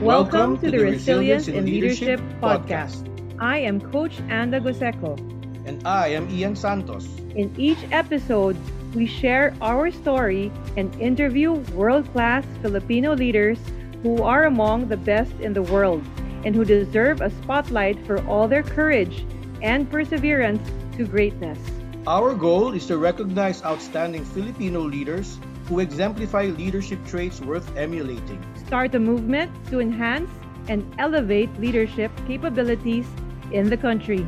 Welcome, to, the Resilience in Leadership podcast. I am Coach Anda Goseco. And I am Ian Santos. In each episode, we share our story and interview world class Filipino leaders who are among the best in the world and who deserve a spotlight for all their courage and perseverance to greatness. Our goal is to recognize outstanding Filipino leaders who exemplify leadership traits worth emulating. Start a movement to enhance and elevate leadership capabilities in the country.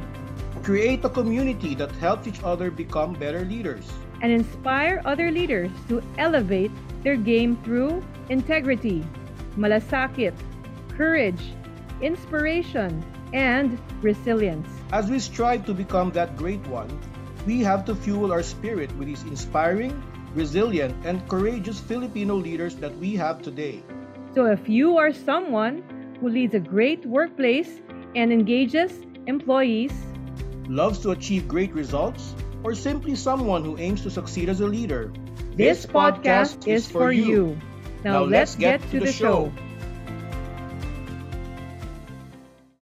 Create a community that helps each other become better leaders. And inspire other leaders to elevate their game through integrity, malasakit, courage, inspiration, and resilience. As we strive to become that great one, we have to fuel our spirit with these inspiring, resilient, and courageous Filipino leaders that we have today. So if you are someone who leads a great workplace and engages employees, loves to achieve great results, or simply someone who aims to succeed as a leader, this, this podcast, podcast, is for you. you. Now, now, let's get, get to, to, the show. show.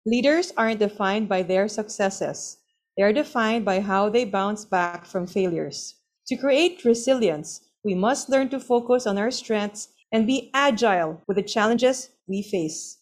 Leaders aren't defined by their successes. They are defined by how they bounce back from failures. To create resilience, we must learn to focus on our strengths and be agile with the challenges we face.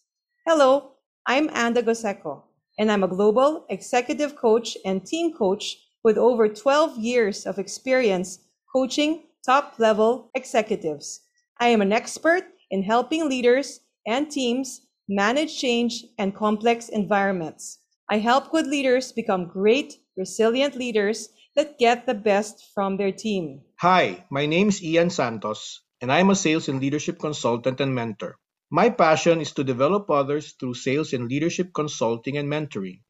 Hello, I'm Anda Goseco, and I'm a global executive coach and team coach with over 12 years of experience coaching top level executives. I am an expert in helping leaders and teams manage change and complex environments. I help good leaders become great, resilient leaders that get the best from their team. Hi, my name is Ian Santos, and I'm a sales and leadership consultant and mentor. My passion is to develop others through sales and leadership consulting and mentoring.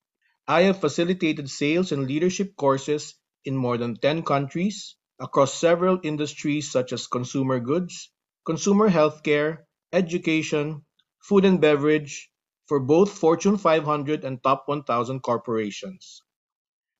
I have facilitated sales and leadership courses in more than 10 countries across several industries such as consumer goods, consumer healthcare, education, food and beverage, for both Fortune 500 and Top 1000 corporations.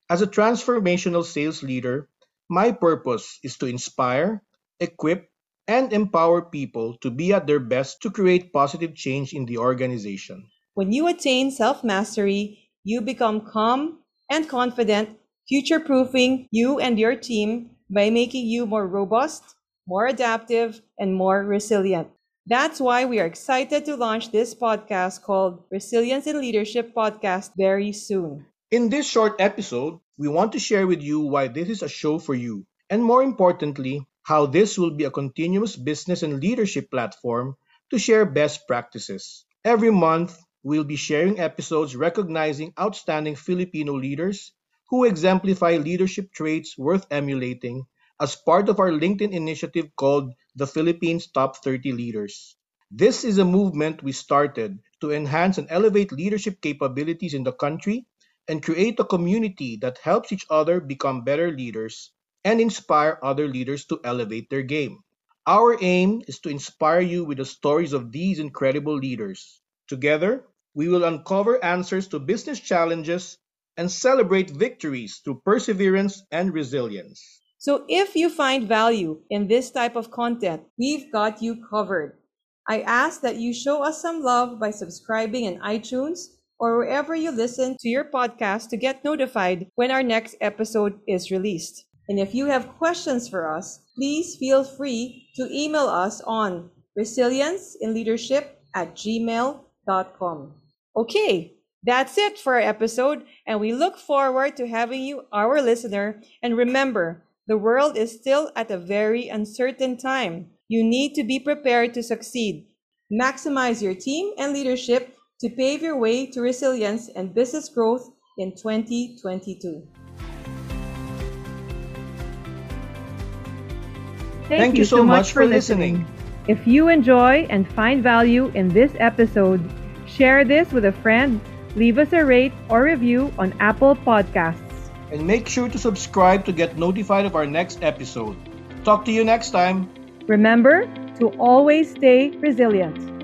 As a transformational sales leader, my purpose is to inspire, equip, and empower people to be at their best to create positive change in the organization. When you attain self mastery, you become calm and confident, future proofing you and your team by making you more robust, more adaptive, and more resilient. That's why we are excited to launch this podcast called Resilience in Leadership Podcast very soon. In this short episode, we want to share with you why this is a show for you, and more importantly, how this will be a continuous business and leadership platform to share best practices. Every month, we'll be sharing episodes recognizing outstanding Filipino leaders who exemplify leadership traits worth emulating as part of our LinkedIn initiative called the Philippines Top 30 Leaders. This is a movement we started to enhance and elevate leadership capabilities in the country and create a community that helps each other become better leaders and inspire other leaders to elevate their game. Our aim is to inspire you with the stories of these incredible leaders. Together, we will uncover answers to business challenges and celebrate victories through perseverance and resilience. So if you find value in this type of content, we've got you covered. I ask that you show us some love by subscribing in iTunes or wherever you listen to your podcast to get notified when our next episode is released. And if you have questions for us, please feel free to email us on resilienceinleadership at gmail.com. Okay, that's it for our episode, and we look forward to having you, our listener. And remember, the world is still at a very uncertain time. You need to be prepared to succeed. Maximize your team and leadership to pave your way to resilience and business growth in 2022. Thank, Thank you, so much for listening. listening. If you enjoy and find value in this episode, share this with a friend, leave us a rate or review on Apple Podcasts and make sure to subscribe to get notified of our next episode. Talk to you next time. Remember to always stay resilient.